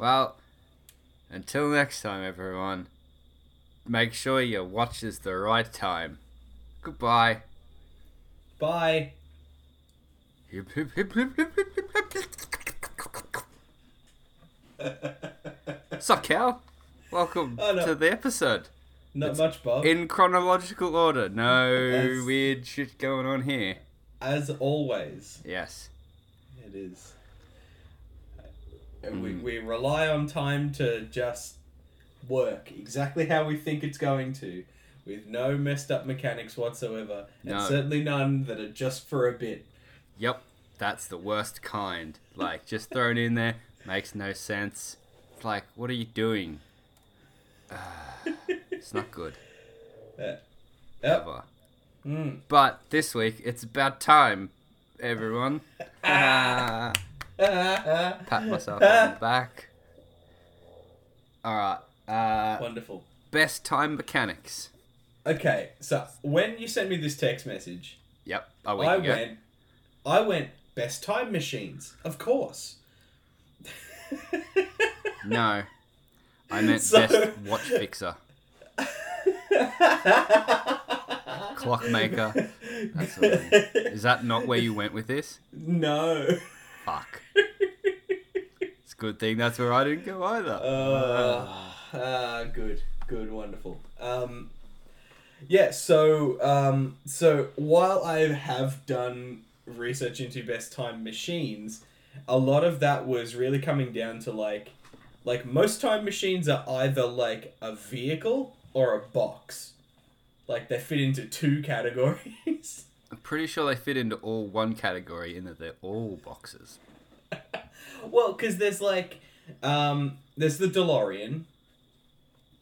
Well, until next time, everyone, make sure your watch is the right time. Goodbye. Bye. Hip, hip, hip, hip, hip, hip, hip, hip. Sup, Cal? Welcome Oh, no. to the episode. Not much, Bob. In chronological order. No As- weird shit going on here. As always, Yes. it is. And we, Mm. we rely on time to just work exactly how we think it's going to, with no messed up mechanics whatsoever, and certainly none that are just for a bit. Yep. That's the worst kind. Like, just thrown in there. Makes no sense. It's like, what are you doing? Ah, it's not good. Yep. Ever. Mm. But this week, it's about time, everyone. Pat myself on the back. Alright. Uh, Wonderful. best time mechanics. Okay, so when you sent me this text message, Yep. A week I ago. went, I went best time machines, of course. No. I meant So- best watch fixer. Clockmaker. That sort of thing. Is that not where you went with this? No. Fuck. It's a good thing that's where I didn't go either. Uh, ah, good, good, wonderful. Um, yeah. So, um, so while I have done research into best time machines, a lot of that was really coming down to like, like most time machines are either like a vehicle or a box. Like they fit into two categories. I'm pretty sure they fit into all one category in that they're all boxes. Well, because there's like, um, there's the DeLorean,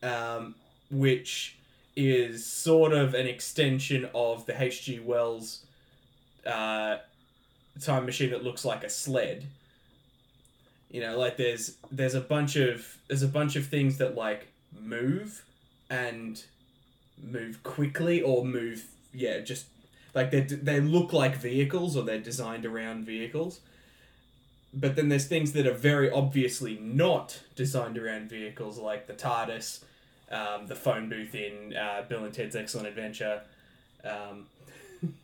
um, which is sort of an extension of the H.G. Wells uh, time machine that looks like a sled. You know, like there's there's a bunch of there's a bunch of things that like move and move quickly or move yeah just like they they look like vehicles or they're designed around vehicles but then there's things that are very obviously not designed around vehicles, like the TARDIS, um, the phone booth in uh, Bill and Ted's Excellent Adventure, um,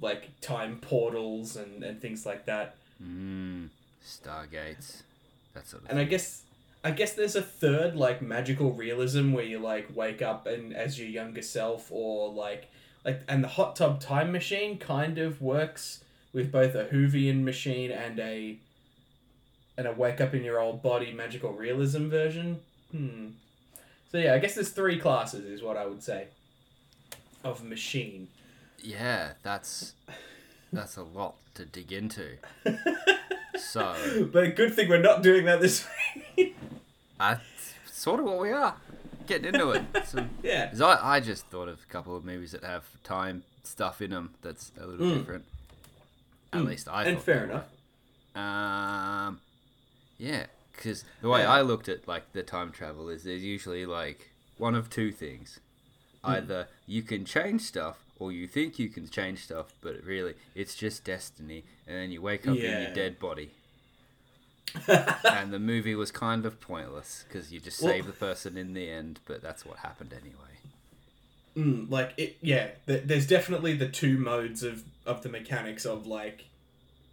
like time portals and, and things like that. Mmm. Stargates. That sort of And I guess I guess there's a third like magical realism where you like wake up and as your younger self, or like like and the hot tub time machine kind of works with both a Hoovian machine and a and a wake up in your old body magical realism version. Hmm. So yeah, I guess there's three classes is what I would say of machine. Yeah, that's that's a lot to dig into. So but a good thing we're not doing that this week. that's sort of what we are. Getting into it. Some, yeah. I, I just thought of a couple of movies that have time stuff in them that's a little Mm. different. At Mm. least I and fair enough. were. Um, yeah, because the way Yeah. I looked at like the time travel is there's usually like one of two things. Hmm. Either you can change stuff, or you think you can change stuff, but really it's just destiny, and then you wake up in your dead body. And the movie was kind of pointless because you just Well- save the person in the end, but that's what happened anyway. Mm, like it, yeah. Th- there's definitely the two modes of of the mechanics of like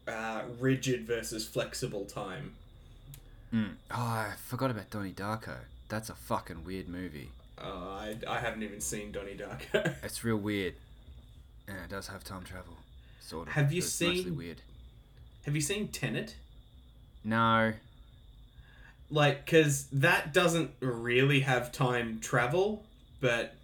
uh, rigid versus flexible time. Mm. Oh, I forgot about Donnie Darko. That's a fucking weird movie. Uh, I I haven't even seen Donnie Darko. It's real weird. And it does have time travel. Sort of. Have you but it's mostly seen- weird? Have you seen Tenet? No. Like, cause that doesn't really have time travel, but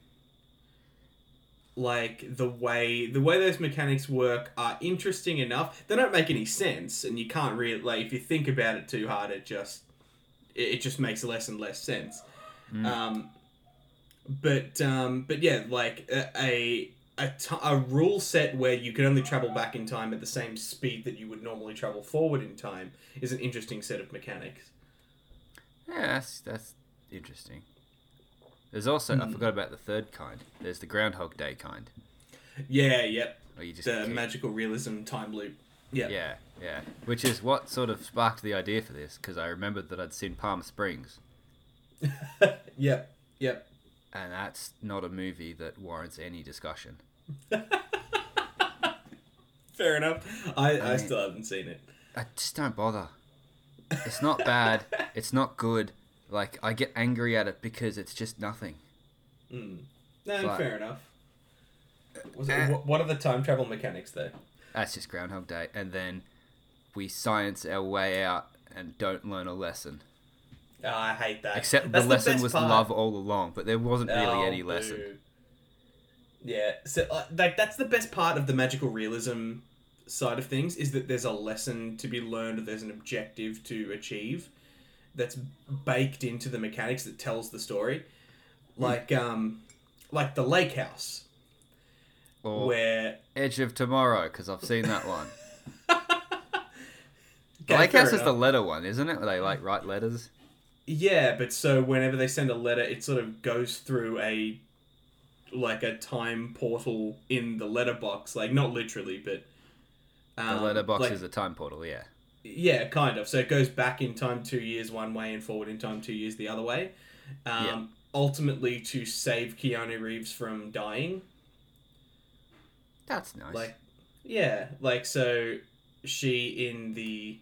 like the way the way those mechanics work are interesting enough. They don't make any sense, and you can't really like if you think about it too hard, it just it, it just makes less and less sense. Mm. Um, but um, but yeah, like a a, a, t- a rule set where you can only travel back in time at the same speed that you would normally travel forward in time is an interesting set of mechanics. Yeah, that's that's interesting. There's also I Hmm. forgot about the third kind. There's the Groundhog Day kind. Yeah, yep. Where you just The keep- magical realism time loop. Yeah. Yeah, yeah. Which is what sort of sparked the idea for this, because I remembered that I'd seen Palm Springs, Yep. Yep. and that's not a movie that warrants any discussion. Fair enough. I, I mean- still haven't seen it. I just don't bother. It's not bad. it's not good. Like I get angry at it because it's just nothing. Mm. No, But- fair enough. Was Eh. it, what, what are the time travel mechanics though? That's just Groundhog Day, and then we science our way out and don't learn a lesson. Oh, I hate that. Except That's the lesson best was part. love all along, but there wasn't really Oh, any lesson. Yeah, so uh, like that's the best part of the magical realism side of things is that there's a lesson to be learned, there's an objective to achieve that's baked into the mechanics that tells the story. Hmm. Like um, like the Lake House, Or where Edge of Tomorrow, because I've seen that one. Lake House is the letter one, isn't it? Where they like write letters. Yeah, but so whenever they send a letter, it sort of goes through a like a time portal in the letterbox, like not literally, but The um, letterbox like- is a time portal, yeah. yeah, kind of. So it goes back in time two years one way and forward in time two years the other way. Um, Yeah. Ultimately, to save Keanu Reeves from dying. That's nice. Like, yeah, like so, she in the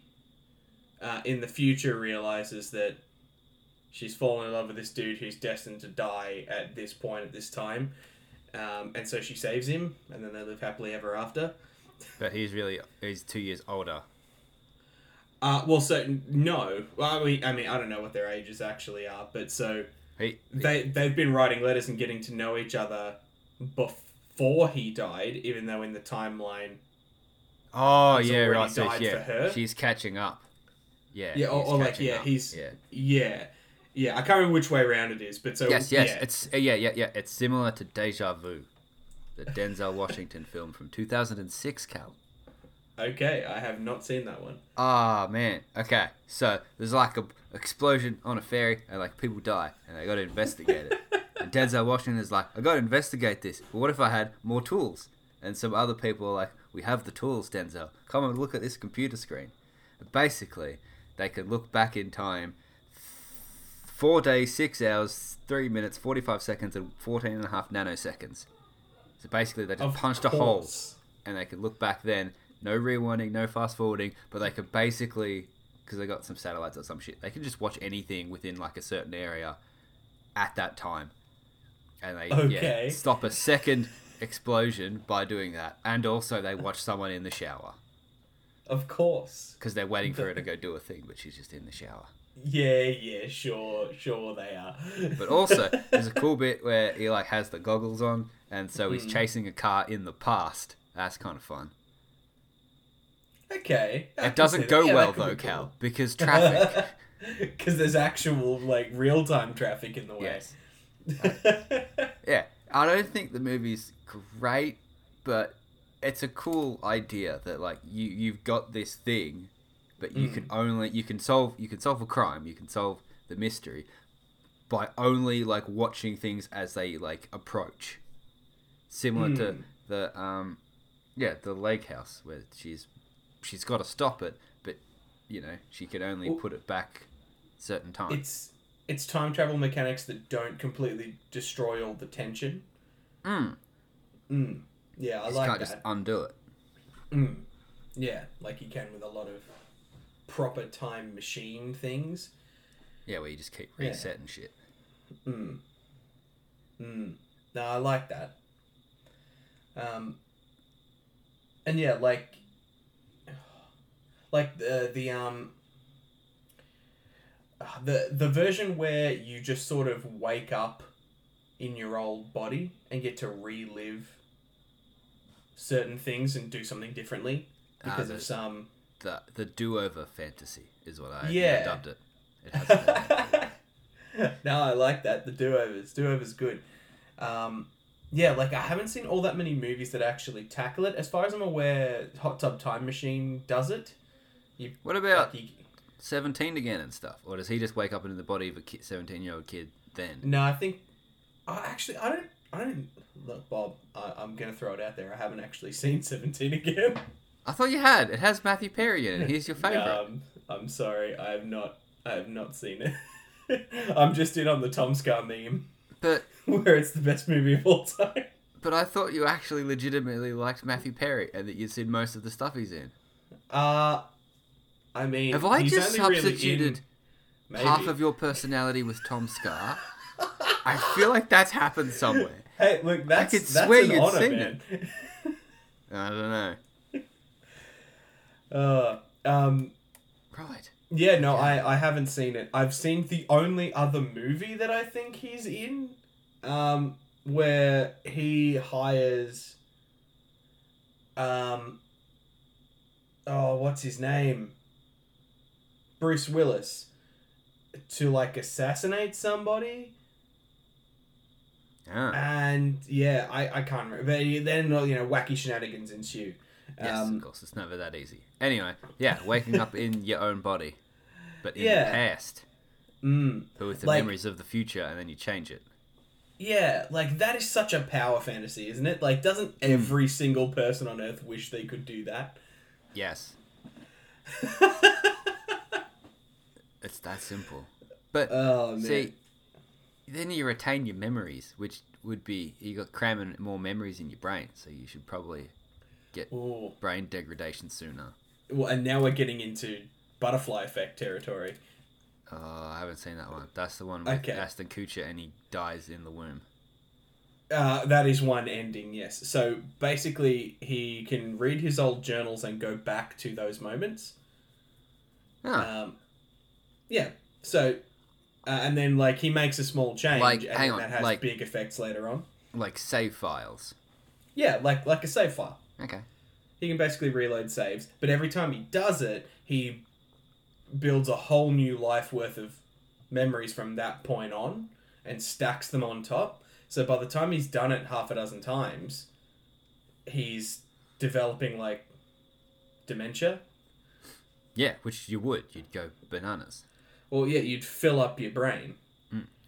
uh, in the future realizes that she's fallen in love with this dude who's destined to die at this point at this time, um, and so she saves him, and then they live happily ever after. but he's really he's two years older. Uh, well, so no, well, I mean, I mean, I don't know what their ages actually are, but so He, they they've been writing letters and getting to know each other before he died, even though in the timeline oh yeah, right. So yeah, she's catching up. Yeah. Yeah, or- or like, yeah, up. he's- yeah. Yeah, yeah. I can't remember which way around it is, but so Yes, yes. yeah. It's uh, yeah, yeah, yeah. It's similar to Deja Vu, the Denzel Washington film from 2006, Cal. okay. I have not seen that one. Ah man. Okay, so there's like a explosion on a ferry, and like people die, and they got to investigate it. and Denzel Washington is like, I got to investigate this. But what if I had more tools? And some other people are like, We have the tools, Denzel. Come and look at this computer screen. And basically, they could look back in time. Four days, six hours, three minutes, forty-five seconds, and 14 and a half nanoseconds. So basically, they just Of punched a hole and they could look back then. No rewinding, no fast forwarding, but they could basically, because they got some satellites or some shit, they could just watch anything within like a certain area at that time, and they Okay. yeah, stop a second explosion by doing that. And also, they watch someone in the shower Of course. because they're waiting for her to go do a thing, but she's just in the shower. Yeah, yeah, sure, sure they are. But also, there's a cool bit where he like has the goggles on, and so he's Mm. chasing a car in the past. That's kind of fun. okay. I It doesn't go. Yeah, well though, be Cal, because traffic. Because there's actual like real time traffic in the way. Yes. Yeah, I don't think the movie's great, but it's a cool idea that like you you've got this thing, but you Mm. can only you can solve you can solve a crime, you can solve the mystery by only like watching things as they like approach. Similar to Mm. the um yeah, the lake house where she's she's got to stop it, but you know, she can only Well- put it back certain times. it's it's time travel mechanics that don't completely destroy all the tension. Mm. Mm. Yeah, I You like can't that. just undo it. Mm. Yeah, like you can with a lot of proper time machine things. Yeah, where you just keep Yeah. resetting shit. Mm. Mm. No, I like that. Um, and yeah, like, like the the um, the the version where you just sort of wake up in your old body and get to relive certain things and do something differently Ah, because of some The the do over fantasy is what I Yeah. dubbed it. it no, I like that. The do overs. Do overs good. Um, yeah, like I haven't seen all that many movies that actually tackle it. As far as I'm aware, Hot Tub Time Machine does it. You, what about like, you- seventeen again and stuff, or does he just wake up into the body of a seventeen year old kid then? no, I think. Uh, actually, I don't. I don't. Look, Bob. I, I'm gonna throw it out there. I haven't actually seen Seventeen again. I thought you had. It has Matthew Perry in it. He's your favorite. Um, I'm sorry, I have not. I have not seen it. I'm just in on the Tom Scar meme, but where it's the best movie of all time. but I thought you actually legitimately liked Matthew Perry and that you'd seen most of the stuff he's in. Uh I mean, Have I just only really substituted in- half of your personality with Tom Scar? I feel like that's happened somewhere. Hey, look, that's could that's swear an you'd honor, seen man. I don't know. Uh, um, Right. yeah, no, I I haven't seen it. I've seen the only other movie that I think he's in, um, where he hires, um, oh, what's his name? Bruce Willis, to like assassinate somebody. Ah. And yeah, I, I can't remember. But then you know wacky shenanigans ensue. Yes, Um, of course. It's never that easy. Anyway, yeah, waking up in your own body, but in Yeah. the past, mm, but with the Like- memories of the future, and then you change it. yeah, like that is such a power fantasy, isn't it? Like, doesn't every single person on Earth wish they could do that? Yes, it's that simple. But oh see, then you retain your memories, which would be you got cramming more memories in your brain, so you should probably Ooh. brain degradation sooner. Well, and now we're getting into butterfly effect territory. Oh, I haven't seen that one. That's the one with Okay. Ashton Kutcher, and he dies in the womb. Uh, that is one ending, yes. So basically, he can read his old journals and go back to those moments. Ah, Um, yeah. So, uh, and then like he makes a small change, Like, and hang on, that has like- big effects later on. like save files. Yeah, like like a save file. Okay. He can basically reload saves, but every time he does it, he builds a whole new life worth of memories from that point on and stacks them on top. So by the time he's done it half a dozen times, he's developing like dementia. Yeah, which you would. You'd go bananas. Well, yeah, you'd fill up your brain.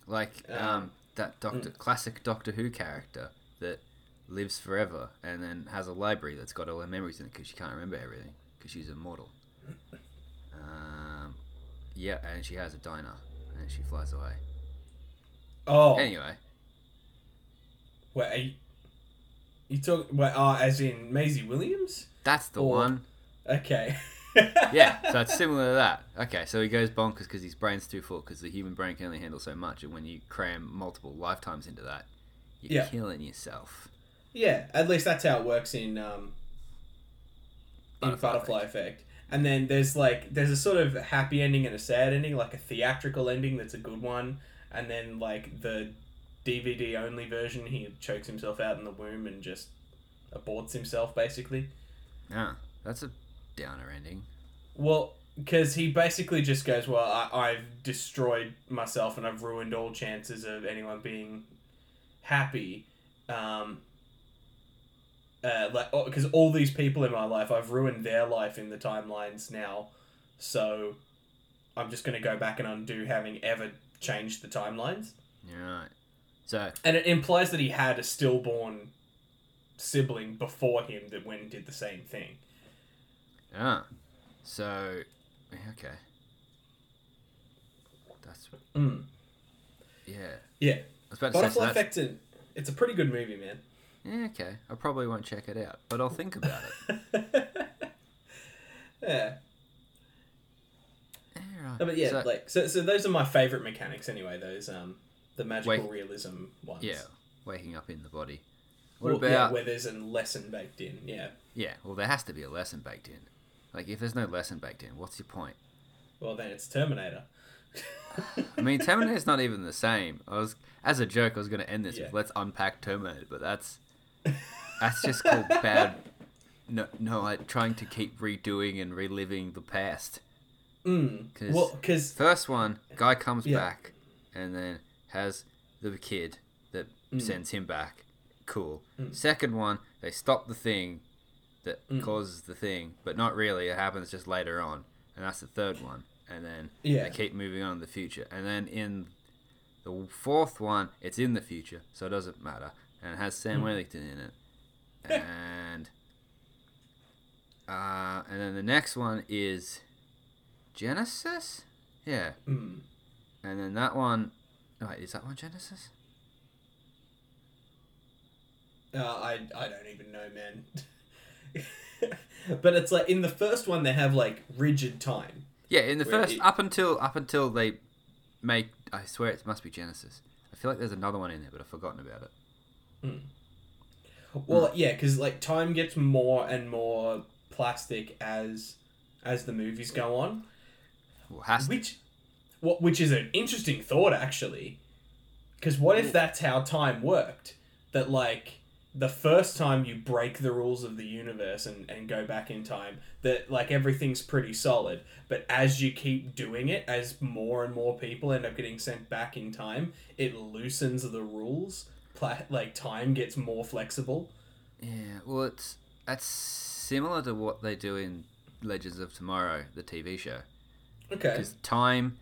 Like um, Um, that Doctor classic Doctor Who character that lives forever and then has a library that's got all her memories in it because she can't remember everything because she's immortal. Um, yeah, and she has a diner and she flies away. Oh, Anyway, wait, are you, you talk? Wait, uh, as in Maisie Williams? that's the Or- one. Okay. Yeah, so it's similar to that. Okay, so he goes bonkers because his brain's too full because the human brain can only handle so much, and when you cram multiple lifetimes into that, you're Yeah. killing yourself. Yeah, at least that's how it works in um in Butterfly Butterfly Effect. And then there's like there's a sort of happy ending and a sad ending, like a theatrical ending that's a good one, and then like the DVD only version, he chokes himself out in the womb and just aborts himself basically. Ah, that's a downer ending. Well, because he basically just goes, "Well, I, I've destroyed myself and I've ruined all chances of anyone being happy." Um, uh, like, because all these people in my life, I've ruined their life in the timelines now, so I'm just gonna go back and undo having ever changed the timelines. Right. So And it implies that he had a stillborn sibling before him that went and did the same thing. Ah, so okay. That's Mm. yeah. Yeah. I was about to say so Butterfly Effect, it's a pretty good movie, man. Yeah, okay. I probably won't check it out, but I'll think about it. yeah. Yeah, right. But yeah, So- like so, so those are my favorite mechanics anyway. Those um, the magical Wake- realism ones. yeah, waking up in the body. What Well, yeah, about where there's a lesson baked in? Yeah. yeah? Well, there has to be a lesson baked in. Like, if there's no lesson baked in, what's your point? Well, then it's Terminator. I mean, Terminator's not even the same. I was, as a joke, I was going to end this Yeah. with "Let's unpack Terminator," but that's that's just called bad. No, no, like trying to keep redoing and reliving the past. Mm. 'Cause- Well, because First one, guy comes Yeah. back and then has the kid that Mm. sends him back. Cool. Mm. Second one, they stop the thing that Mm. causes the thing, but not really. It happens just later on, and that's the third one. And then Yeah. they keep moving on in the future. And then in the fourth one, it's in the future, so it doesn't matter, and it has Sam Mm. Worthington in it. And Uh, and then the next one is Genesis. Yeah, Mm. and then that one. Wait, is that one Genesis? Uh, I I don't even know, man. but it's like in the first one they have like rigid time. Yeah, in the first it- up until up until they make. I swear it must be Genesis. I feel like there's another one in there, but I've forgotten about it. Well, Hmm. yeah, because like time gets more and more plastic as as the movies go on, Well, which what which is an interesting thought actually. Because what if that's how time worked? That like the first time you break the rules of the universe and, and go back in time, that like everything's pretty solid. But as you keep doing it, as more and more people end up getting sent back in time, it loosens the rules. Pla- like time gets more flexible. Yeah, well, it's that's similar to what they do in Legends of Tomorrow, the TV show, Okay. because time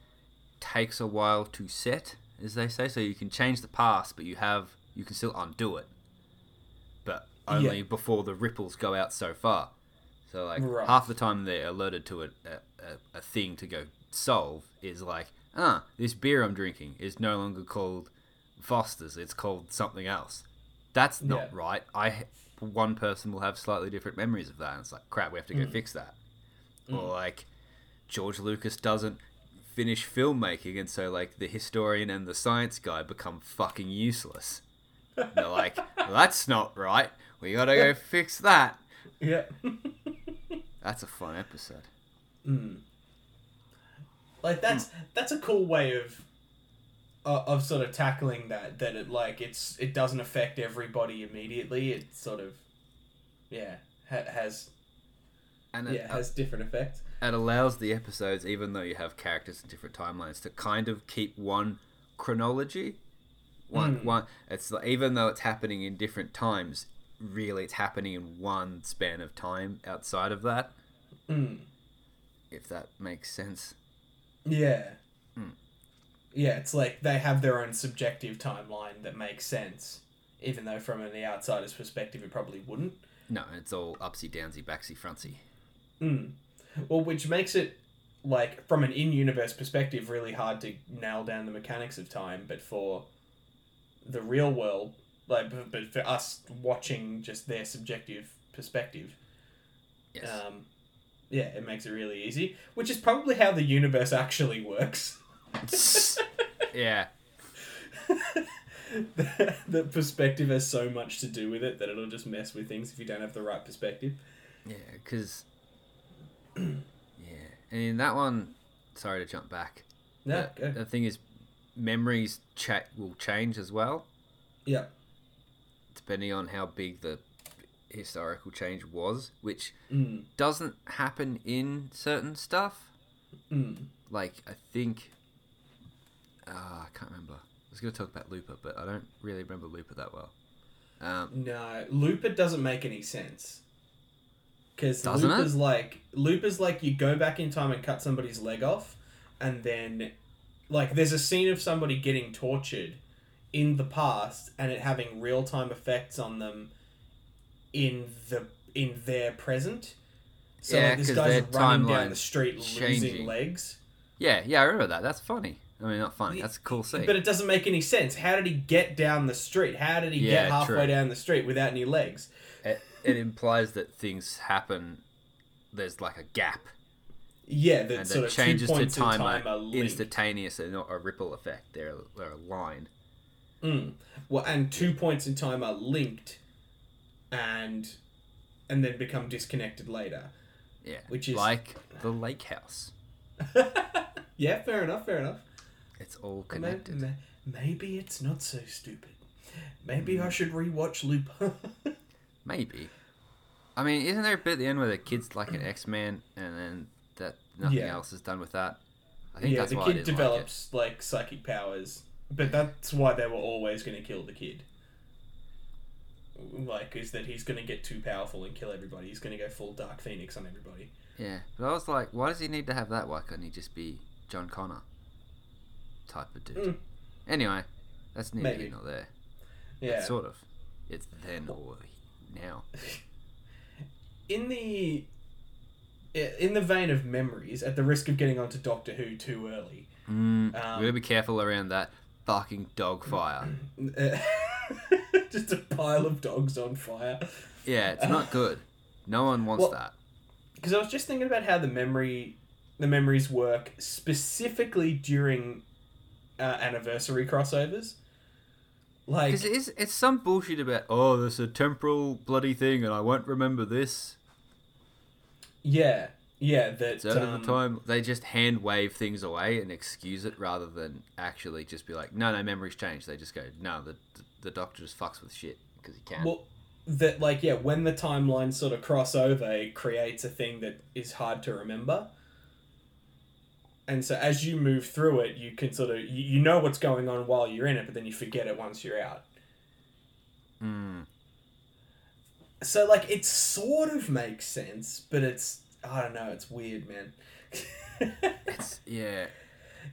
takes a while to set, as they say. So you can change the past, but you have you can still undo it, but only Yeah. before the ripples go out so far. So like Right. half the time they're alerted to a, a, a, a thing to go solve is like, ah, this beer I'm drinking is no longer called Foster's. It's called something else. That's not Yeah. right. I one person will have slightly different memories of that. And it's like crap. We have to go mm. fix that. Mm. Or like George Lucas doesn't finish filmmaking, and so like the historian and the science guy become fucking useless. They're like, well, that's not right. We gotta go fix that. Yeah. That's a fun episode. Mm. like that's that's a cool way of uh, of sort of tackling that that it like it's it doesn't affect everybody immediately it sort of yeah ha- has And it, yeah has different effects it allows the episodes, even though you have characters in different timelines, to kind of keep one chronology. One, Mm. one. It's like, even though it's happening in different times, really, it's happening in one span of time outside of that. mm. If that makes sense. yeah Mm. Yeah it's like they have their own subjective timeline that makes sense even though from an outsider's perspective it probably wouldn't No, it's all upsy downsy, backsy frontsy. Mm. Well, which makes it like from an in-universe perspective really hard to nail down the mechanics of time, but for the real world, like but, but for us watching just their subjective perspective, Yes. um, yeah, it makes it really easy. Which is probably how the universe actually works. Yeah. the, the perspective has so much to do with it that it'll just mess with things if you don't have the right perspective. Yeah, because. yeah. And in that one, sorry to jump back. Yeah, The, the thing is, memories cha- will change as well, yeah, depending on how big the historical change was, which mm, doesn't happen in certain stuff. mm. Like, I think. Uh, I can't remember. I was going to talk about Looper, but I don't really remember Looper that well. Um, No, Looper doesn't make any sense. Because Doesn't it? Looper's like Looper's like you go back in time and cut somebody's leg off, and then like there's a scene of somebody getting tortured in the past and it having real time effects on them in the in their present. So Yeah, like, this guy's running down the street losing legs. yeah, yeah, I remember that. That's funny. I mean, not funny. That's a cool scene. But it doesn't make any sense. How did he get down the street? How did he Yeah, get halfway true. down the street without any legs? it, it implies that things happen. There's like a gap, Yeah, that and sort the of changes two to time, in time are are instantaneous and not a ripple effect. They're they're a line. Mm. Well, and two points in time are linked, and and then become disconnected later. Yeah, Which is- like the lake house. yeah, fair enough. Fair enough. It's all connected. may- Maybe it's not so stupid. Maybe Mm. I should rewatch Looper. Maybe. I mean, isn't there a bit at the end where the kid's like an X Man, and then that nothing Yeah. else is done with that? I think yeah, that's the kid develops like, psychic powers, but that's why they were always going to kill the kid. Like, is that he's going to get too powerful and kill everybody? He's going to go full Dark Phoenix on everybody. Yeah, but I was like, why does he need to have that? Why couldn't he just be John Connor type of dude? Mm. Anyway, that's neither Maybe. here nor there. Yeah. It's sort of. It's then or now. in the in the vein of memories, at the risk of getting onto Doctor Who too early, Mm, Um, we gotta be careful around that fucking dog fire. just a pile of dogs on fire. Yeah, it's not good. No one wants Well- that. Because I was just thinking about how the memory, the memories work specifically during uh, anniversary crossovers. Like, Because it is, it's some bullshit about, oh, there's a temporal bloody thing and I won't remember this. yeah, yeah, that out um, the time. They just hand wave things away and excuse it rather than actually just be like, no, no, memories change. They just go, no, the, the doctor just fucks with shit because he can't. Well, that like yeah, when the timelines sort of cross over, it creates a thing that is hard to remember. And so as you move through it, you can sort of you, you know what's going on while you're in it, but then you forget it once you're out. Mm. So like it sort of makes sense, but it's I don't know, it's weird, man. It's, yeah.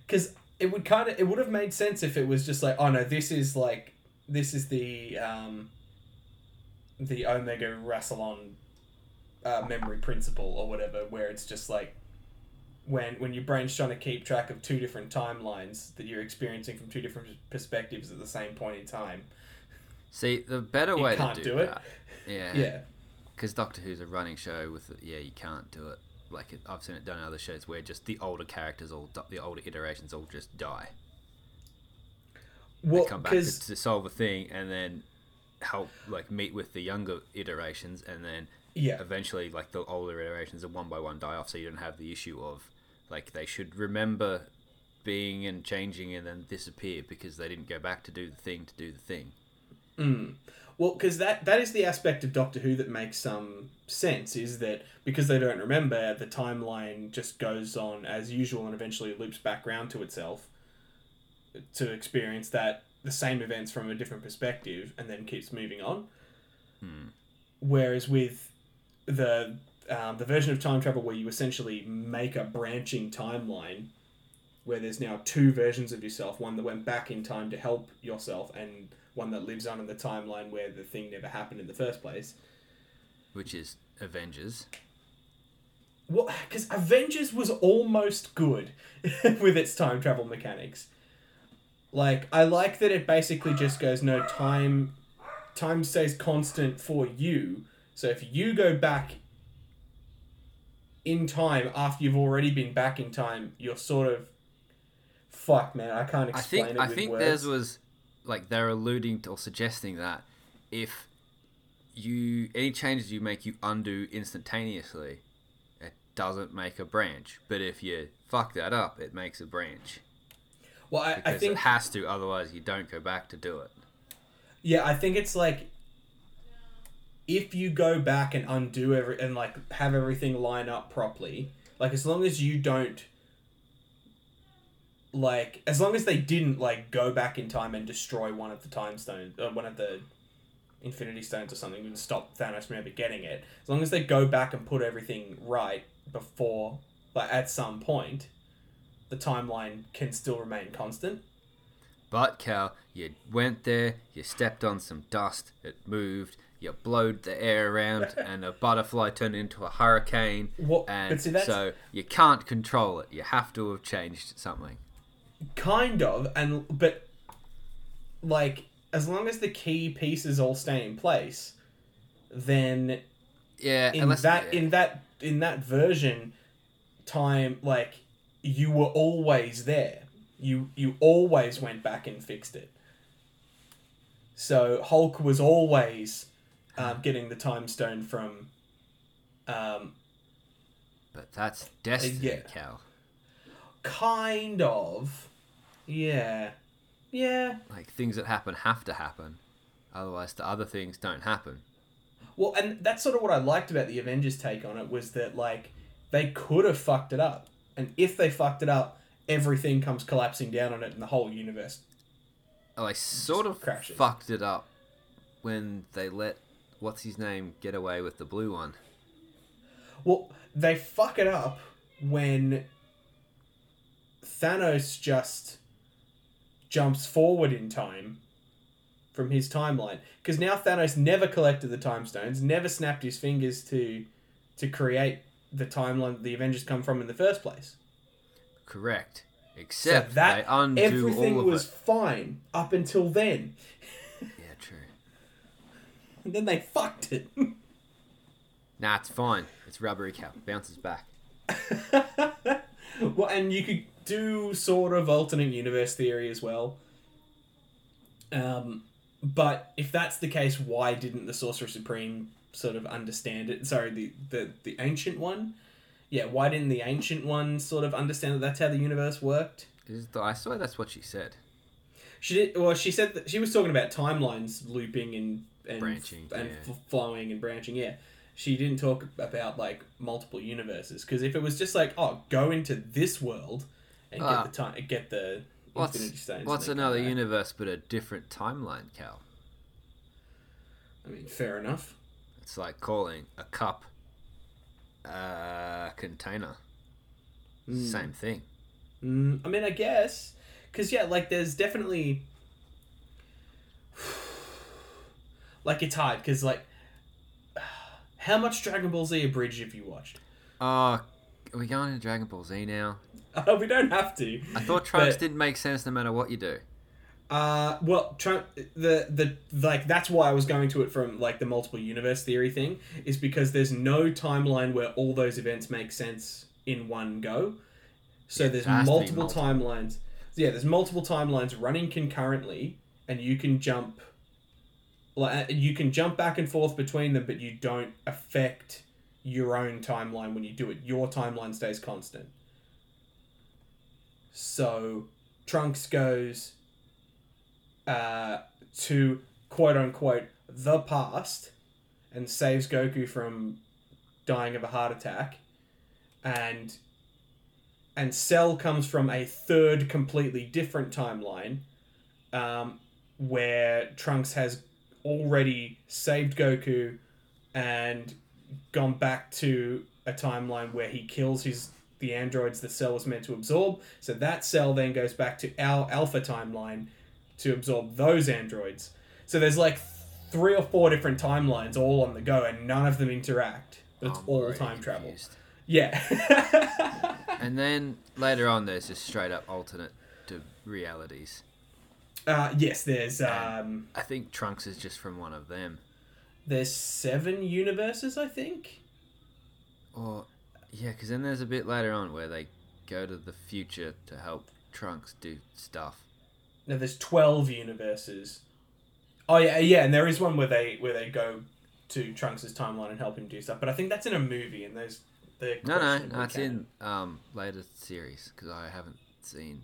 Because it would kind of it would have made sense if it was just like oh no, this is like this is the um the Omega Rassilon uh, memory principle or whatever, where it's just like when when your brain's trying to keep track of two different timelines that you're experiencing from two different perspectives at the same point in time. See, the better You way to do, do it. that. Yeah. Yeah. Because Doctor Who's a running show with, yeah, you can't do it. Like, it, I've seen it done in other shows where just the older characters, all the older iterations, all just die. Well, they come back to, to solve a thing and then help like meet with the younger iterations and then yeah, eventually like the older iterations are one by one die off so you don't have the issue of like they should remember being and changing and then disappear because they didn't go back to do the thing to do the thing Mm. Well, because that that is the aspect of Doctor Who that makes some sense. Is that because they don't remember, the timeline just goes on as usual and eventually loops back round to itself to experience that the same events from a different perspective, and then keeps moving on. Hmm. Whereas with the um, the version of time travel where you essentially make a branching timeline, where there's now two versions of yourself, one that went back in time to help yourself, and one that lives on in the timeline where the thing never happened in the first place. which is avengers Well, because Avengers was almost good with its time travel mechanics. Like, I like that it basically just goes no time. Time stays constant for you. So if you go back in time after you've already been back in time, you're sort of fuck, man. I can't i explain think it i think words. theirs was like they're alluding to or suggesting that if you any changes you make you undo instantaneously it doesn't make a branch but if you fuck that up it makes a branch well, I, I think it has to otherwise you don't go back to do it Yeah, I think it's like if you go back and undo every and like have everything line up properly, like as long as you don't like as long as they didn't like go back in time and destroy one of the time stones uh, one of the infinity stones or something and stop Thanos from ever getting it. As long as they go back and put everything right before like at some point the timeline can still remain constant. But Cal, you went there, you stepped on some dust, it moved, you blowed the air around, and a butterfly turned into a hurricane. What And see so you can't control it. You have to have changed something. kind of and but like as long as the key pieces all stay in place then Yeah, in unless that yeah. in that in that version time like you were always there you you always went back and fixed it so hulk was always um, getting the time stone from um, But that's destiny, yeah. Cal. kind of yeah yeah Like things that happen have to happen. Otherwise, the other things don't happen. Well, and that's sort of what I liked about the Avengers take on it was that like they could have fucked it up, and if they fucked it up, everything comes collapsing down on it, and the whole universe. Oh, I sort of crashes. fucked it up when they let what's his name get away with the blue one. Well, they fuck it up when Thanos just jumps forward in time from his timeline because now Thanos never collected the time stones, never snapped his fingers to to create the timeline the Avengers come from in the first place. Correct. So Except that they undo everything all of was it. fine up until then. And then they fucked it. Nah, it's fine. It's rubbery cow. Bounces back. well, and you could do sort of alternate universe theory as well. Um, but if that's the case, why didn't the Sorcerer Supreme sort of understand it? Sorry, the the the ancient one. Yeah, why didn't the ancient one sort of understand that that's how the universe worked? Is the, I swear that's what she said. She did. Well, she said that she was talking about timelines looping and and Branching, and yeah. f- flowing and branching. Yeah, she didn't talk about like multiple universes because if it was just like oh go into this world and Ah. get the time get the What's, what's another universe but a different timeline, Cal? I mean, fair enough. It's like calling a cup a container. Same thing. Mm, I mean, I guess because yeah, like there's definitely like it's hard because like how much Dragon Ball Z abridged have you watched? Oh, are we going to Dragon Ball Z now? Uh, we don't have to. I thought Trunks But- didn't make sense no matter what you do. Uh, well, Trump, the the like that's why I was going to it from like the multiple universe theory thing is because there's no timeline where all those events make sense in one go. So Yeah, there's there has to be multiple, multiple. timelines. Yeah, there's multiple timelines running concurrently, and you can jump. Like you can jump back and forth between them, but you don't affect your own timeline when you do it. Your timeline stays constant. So Trunks goes uh, to quote unquote the past and saves Goku from dying of a heart attack, and and Cell comes from a third completely different timeline, um, where Trunks has already saved Goku and gone back to a timeline where he kills his the androids the cell was meant to absorb. So that cell then goes back to our alpha timeline to absorb those androids. So there's like three or four different timelines all on the go, and none of them interact. But it's I'm all already time travel. Yeah. And then later on, there's just straight up alternate realities. Uh, yes, there's um, I think Trunks is just from one of them. there's seven universes, I think. Or, yeah, because then there's a bit later on where they go to the future to help Trunks do stuff. No, there's twelve universes. Oh yeah, yeah, and there is one where they where they go to Trunks' timeline and help him do stuff. But I think that's in a movie, and there's the No, no, no, it's in um, later series because I haven't seen.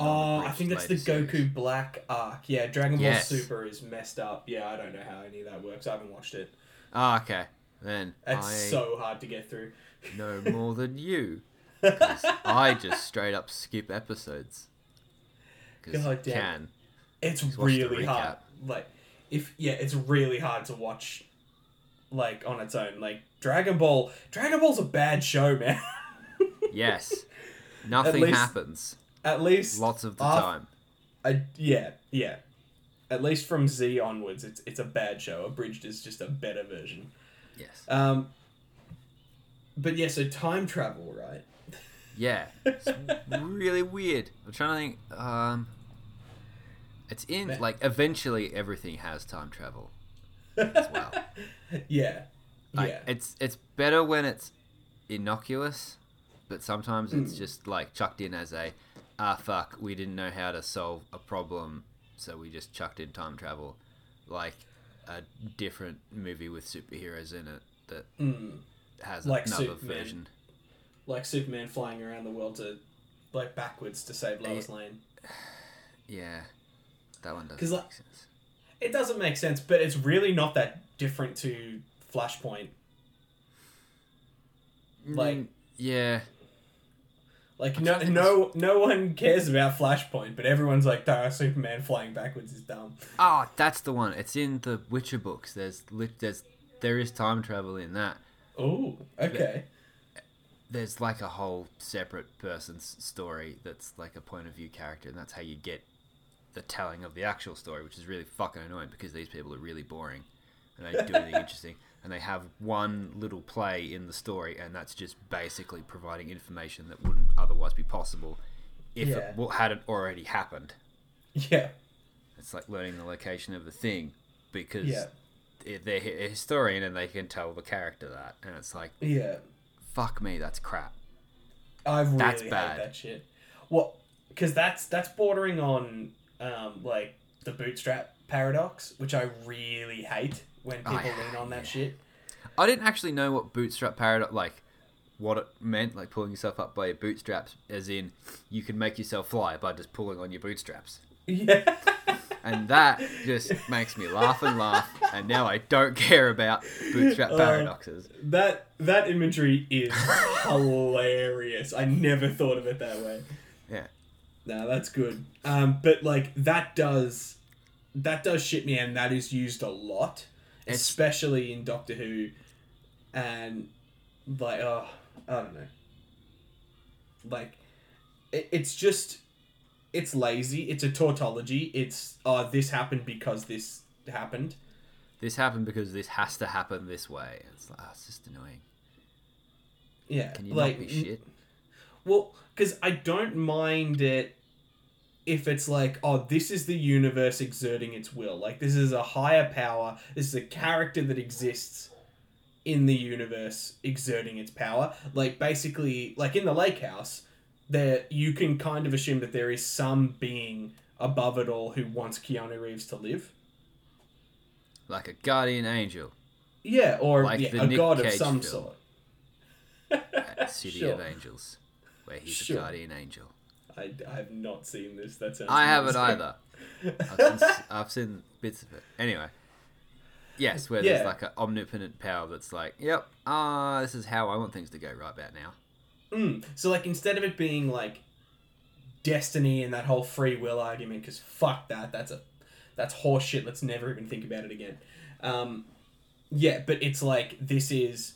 Oh, I think that's the Goku series. Black arc. Yeah, Dragon Ball Yes. Super is messed up. Yeah, I don't know how any of that works. I haven't watched it. Oh, okay. Then It's I so hard to get through. no more than you. I just straight up skip episodes. Because God damn. can. It's really hard. Like if yeah, it's really hard to watch like on its own. Like Dragon Ball Dragon Ball's a bad show, man. Yes. Nothing least- happens. At least Lots of the time. I, yeah, yeah. At least from Z onwards, it's it's a bad show. Abridged is just a better version. Yes. Um but yeah, so time travel, right? Yeah. It's really weird. I'm trying to think. Um, it's in like eventually everything has time travel. As well. yeah. Like, yeah. It's it's better when it's innocuous, but sometimes it's Mm. just like chucked in as a ah fuck we didn't know how to solve a problem, so we just chucked in time travel, like a different movie with superheroes in it that Mm. has Like another Superman. version. Like Superman flying around the world to like backwards to save Lois Lane. Yeah, that one doesn't 'Cause, make like- sense. It doesn't make sense, but it's really not that different to Flashpoint. like- Mm, yeah, Like no trying to think no no one cares about Flashpoint, but everyone's like, "Duh, Superman flying backwards is dumb." oh that's the one. It's in the Witcher books. There's lit there's there is time travel in that. Oh, okay. there's like a whole separate person's story that's like a point of view character, and that's how you get the telling of the actual story, which is really fucking annoying because these people are really boring and they don't do anything interesting. And they have one little play in the story, and that's just basically providing information that wouldn't otherwise be possible if Yeah. it hadn't already happened. Yeah. It's like learning the location of the thing because Yeah. they're a historian and they can tell the character that, and it's like, Yeah. fuck me, that's crap. I really That's hate bad. that shit. Well, because that's that's bordering on um, like the bootstrap paradox, which I really hate when Oh, people yeah, lean on that yeah. shit. I didn't actually know what bootstrap paradox like what it meant, like pulling yourself up by your bootstraps, as in you can make yourself fly by just pulling on your bootstraps. Yeah. And that just makes me laugh and laugh, and now I don't care about bootstrap Uh, paradoxes. that that imagery is hilarious. I never thought of it that way. Yeah. No, that's good. Um, but like that does that does shit me, and that is used a lot, It's- especially in Doctor Who, and like oh, I don't know. Like, it, it's just it's lazy. It's a tautology. It's oh, this happened because this happened. This happened because this has to happen this way. It's like, oh, it's just annoying. Yeah, Can you like not be shit? Well, because I don't mind it if it's like, oh, this is the universe exerting its will. Like, this is a higher power. This is a character that exists in the universe exerting its power. Like, basically, like in the lake house, there you can kind of assume that there is some being above it all who wants Keanu Reeves to live. Like a guardian angel Yeah, or Like yeah, the a Nick god of Cage some film. sort. City of Angels, where he's Sure. a guardian angel. I, I have not seen this. That sounds. I haven't either. I've seen, I've seen bits of it. Anyway, yes, where Yeah. there's like an omnipotent power that's like, yep, ah, this is how I want things to go right about now. Mm. So like instead of it being like destiny and that whole free will argument, because fuck that, that's a that's horseshit. Let's never even think about it again. Um, yeah, but it's like this is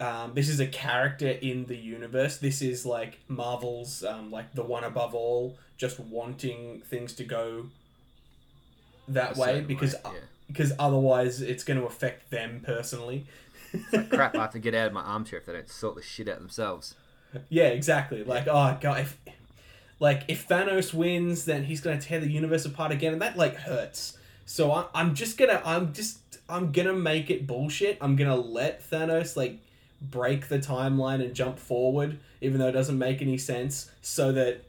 um, this is a character in the universe. This is like Marvel's um, like the one above all, just wanting things to go that A way certain because yeah. because otherwise it's going to affect them personally. Like, crap, I have to get out of my armchair if they don't sort the shit out themselves. Yeah, exactly. Like, oh god, if like if Thanos wins, then he's gonna tear the universe apart again, and that like hurts. So I, I'm just gonna, I'm just, I'm gonna make it bullshit. I'm gonna let Thanos like break the timeline and jump forward, even though it doesn't make any sense, so that,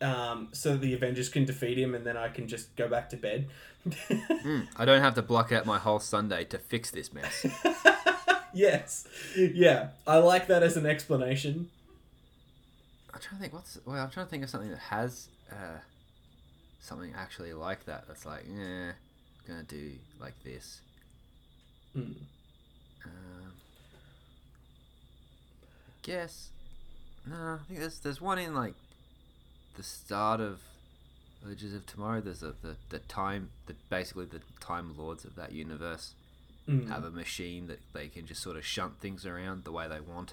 um, so that the Avengers can defeat him, and then I can just go back to bed. Mm, I don't have to block out my whole Sunday to fix this mess. yes, yeah, I like that as an explanation. I'm trying to think what's well, I'm trying to think of something that has uh, something actually like that. That's like, yeah, gonna do like this. Hmm. Um, guess. No, I think there's there's one in like the start of Villages of Tomorrow. There's a, the the time the basically the time lords of that universe Mm. have a machine that they can just sort of shunt things around the way they want.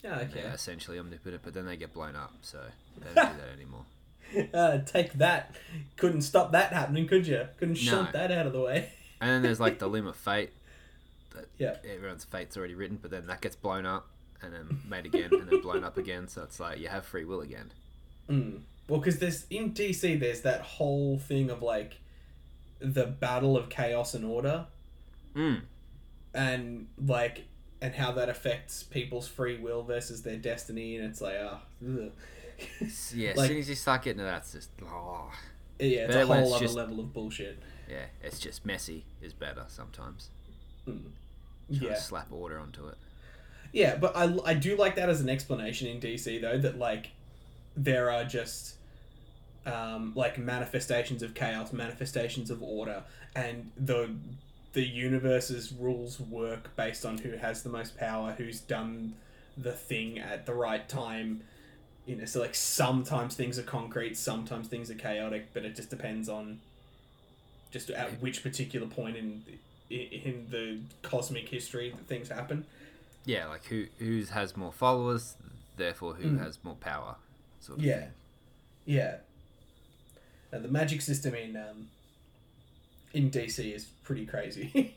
Yeah, okay. They're essentially omnipotent, but then they get blown up, so they don't do that anymore. Uh, take that. Couldn't stop that happening, could you? Couldn't shunt No. that out of the way. And then there's like the loom of fate. That Yeah. Everyone's fate's already written, but then that gets blown up and then made again and then blown up again. So it's like you have free will again. Mm. Well, because there's in DC, there's that whole thing of like the battle of chaos and order, Mm. and like and how that affects people's free will versus their destiny, and it's like ah, ugh. Yeah, Like- as soon as you start getting to that, it's just oh, yeah, it's But a whole other just- level of bullshit. yeah, it's just messy is better sometimes. Mm. Yeah. slap order onto it. Yeah, but I, I do like that as an explanation in DC though that like there are just um, like manifestations of chaos, manifestations of order, and the the universe's rules work based on who has the most power, who's done the thing at the right time. You know, so like sometimes things are concrete, sometimes things are chaotic, but it just depends on just at which particular point in in the cosmic history that things happen. Yeah, like who who has more followers, therefore who Mm. has more power, sort of. Yeah, thing. yeah. And the magic system in um, in DC is pretty crazy.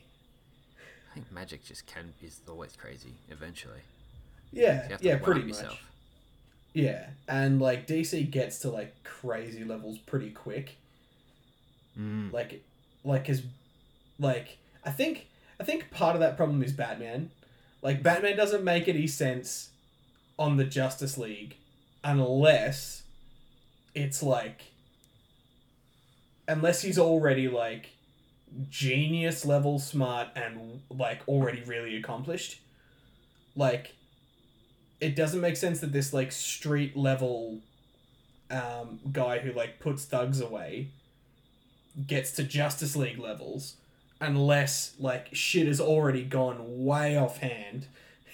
I think magic just can is always crazy eventually. Yeah, You have to yeah, pretty much. Yeah, and like DC gets to like crazy levels pretty quick. Mm. Like, like his, like I think I think part of that problem is Batman. Like Batman doesn't make any sense on the Justice League unless it's like unless he's already like genius level smart and like already really accomplished. Like it doesn't make sense that this like street level um, guy who like puts thugs away gets to Justice League levels unless like shit has already gone way offhand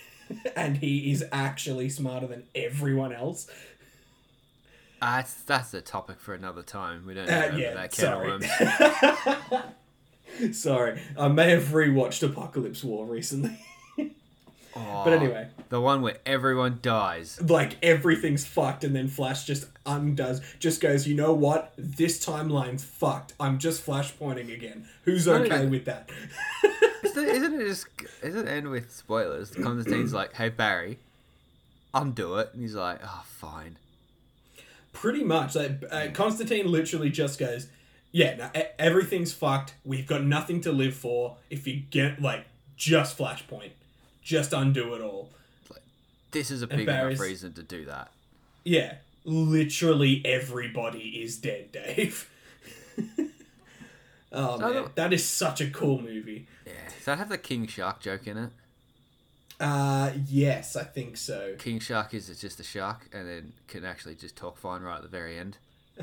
and he is actually smarter than everyone else. Ah, that's that's a topic for another time. We don't Uh, know yeah, that can of sorry. sorry, I may have rewatched Apokolips War recently. Oh, but anyway, the one where everyone dies. like everything's fucked and then Flash just undoes, just goes, you know what? This timeline's fucked. I'm just flashpointing again. Who's okay with that? Isn't it, isn't it just? Isn't it end with spoilers? Constantine's like, "Hey Barry, undo it," and he's like, "Oh, fine." Pretty much. Like uh, Constantine literally just goes, "Yeah, no, e- everything's fucked. We've got nothing to live for. If you get like just Flashpoint, just undo it all." This is a big enough reason to do that. Yeah, literally everybody is dead, Dave. oh So man, that is such a cool movie. Yeah. Does that have the King Shark joke in it? Uh, yes, I think so. King Shark is it's just a shark, and then can actually just talk fine right at the very end.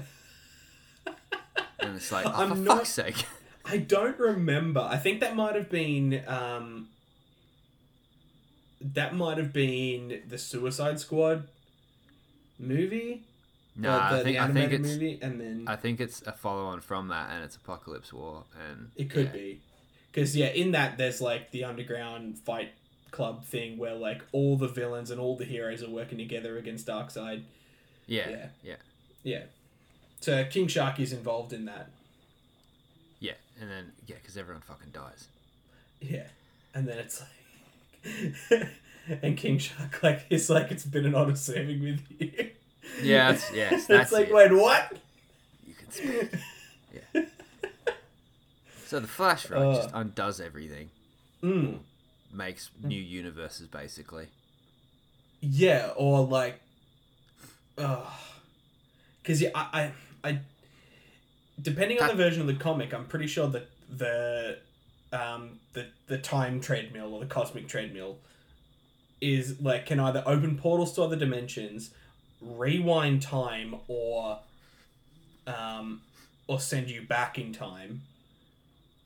and it's like, oh, I'm for not- fuck's sake. I don't remember. I think that might have been um that might have been the Suicide Squad movie. No, the, I think I think it's movie, and then I think it's a follow on from that, and it's Apokolips War, and it could yeah. be because yeah, in that there's like the underground fight club thing where like all the villains and all the heroes are working together against Darkseid. Yeah, Yeah. yeah, Yeah, so King Shark is involved in that. yeah, and then yeah, because everyone fucking dies. Yeah, and then it's like, and King Shark like it's like it's been an honor serving with you. Yeah, that's- yes, it's that's like it. wait, what? You can speak. yeah. So the Flash right Uh. just undoes everything, Mm. makes new universes basically. Yeah, or like, because yeah, I, I, I, depending on the version of the comic, I'm pretty sure that the, um, the the time treadmill or the cosmic treadmill, is like can either open portals to other dimensions, rewind time, or, um, or send you back in time.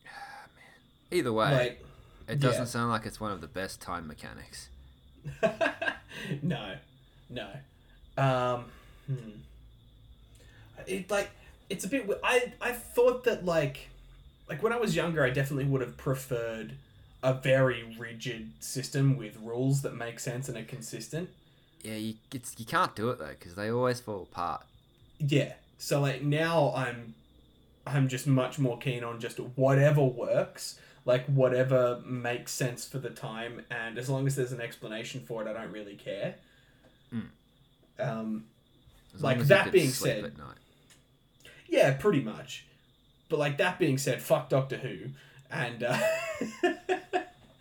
Either way, Like, it doesn't yeah. sound like it's one of the best time mechanics. no, no. Um, hmm. It like it's a bit. I I thought that like, like when I was younger, I definitely would have preferred a very rigid system with rules that make sense and are consistent. Yeah, you it's, you can't do it though because they always fall apart. Yeah. So like now I'm, I'm just much more keen on just whatever works. Like whatever makes sense for the time, and as long as there's an explanation for it, I don't really care. Mm. Um, Like, that being said-. Yeah, pretty much. But like that being said, fuck Doctor Who, and uh,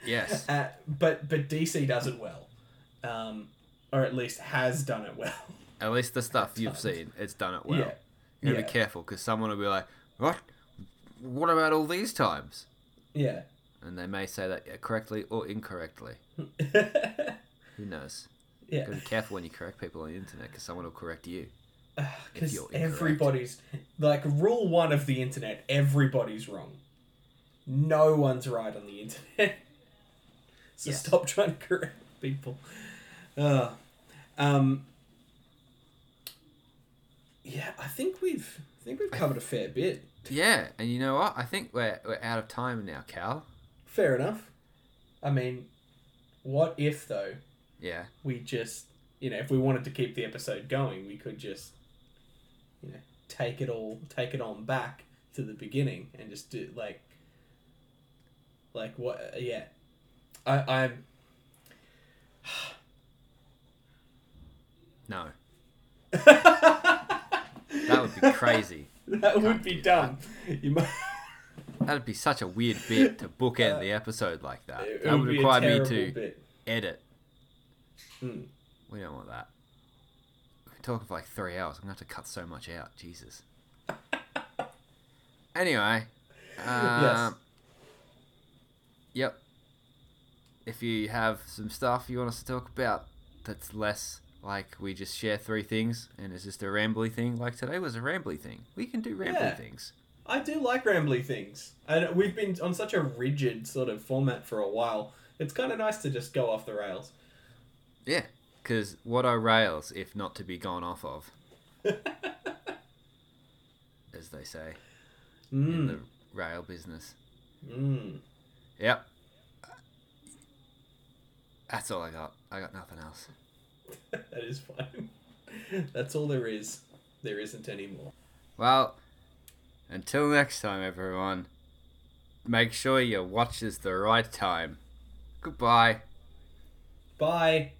Yes. uh, but but DC does it well, um, or at least has done it well. At least the stuff you've seen, it's done it well. yeah, You gotta yeah. be careful because someone will be like, "What? What about all these times?" yeah. And they may say that correctly or incorrectly. Who knows? yeah, Gotta be careful when you correct people on the internet because someone will correct you. Because everybody's like rule one of the internet: everybody's wrong. No one's right on the internet. so stop trying to correct people. Uh, um, yeah, I think we've I think we've covered a fair bit. Yeah, and you know what? I think we're we're out of time now, Cal. Fair enough. I mean, what if though Yeah. we just you know if we wanted to keep the episode going, we could just you know take it all take it on back to the beginning and just do like like what uh, yeah I, I'm. No, that that would be crazy. That would be dumb. You might. That'd be such a weird bit to bookend the episode like that. It that would would require me to bit. edit. Hmm. We don't want that. Talking for like three hours. I'm gonna have to cut so much out. Jesus. anyway. Um, Yes. Yep. If you have some stuff you want us to talk about that's less like we just share three things and it's just a rambly thing, like today was a rambly thing. We can do rambly Yeah. things. I do like rambly things, and we've been on such a rigid sort of format for a while. It's kind of nice to just go off the rails. Yeah. Because what are rails if not to be gone off of, as they say in the Mm. rail business? Mm. Yep. That's all I got. I got nothing else. that is fine. That's all there is. There isn't any more. Well, until next time, everyone, make sure you watch this the right time. Goodbye. Bye.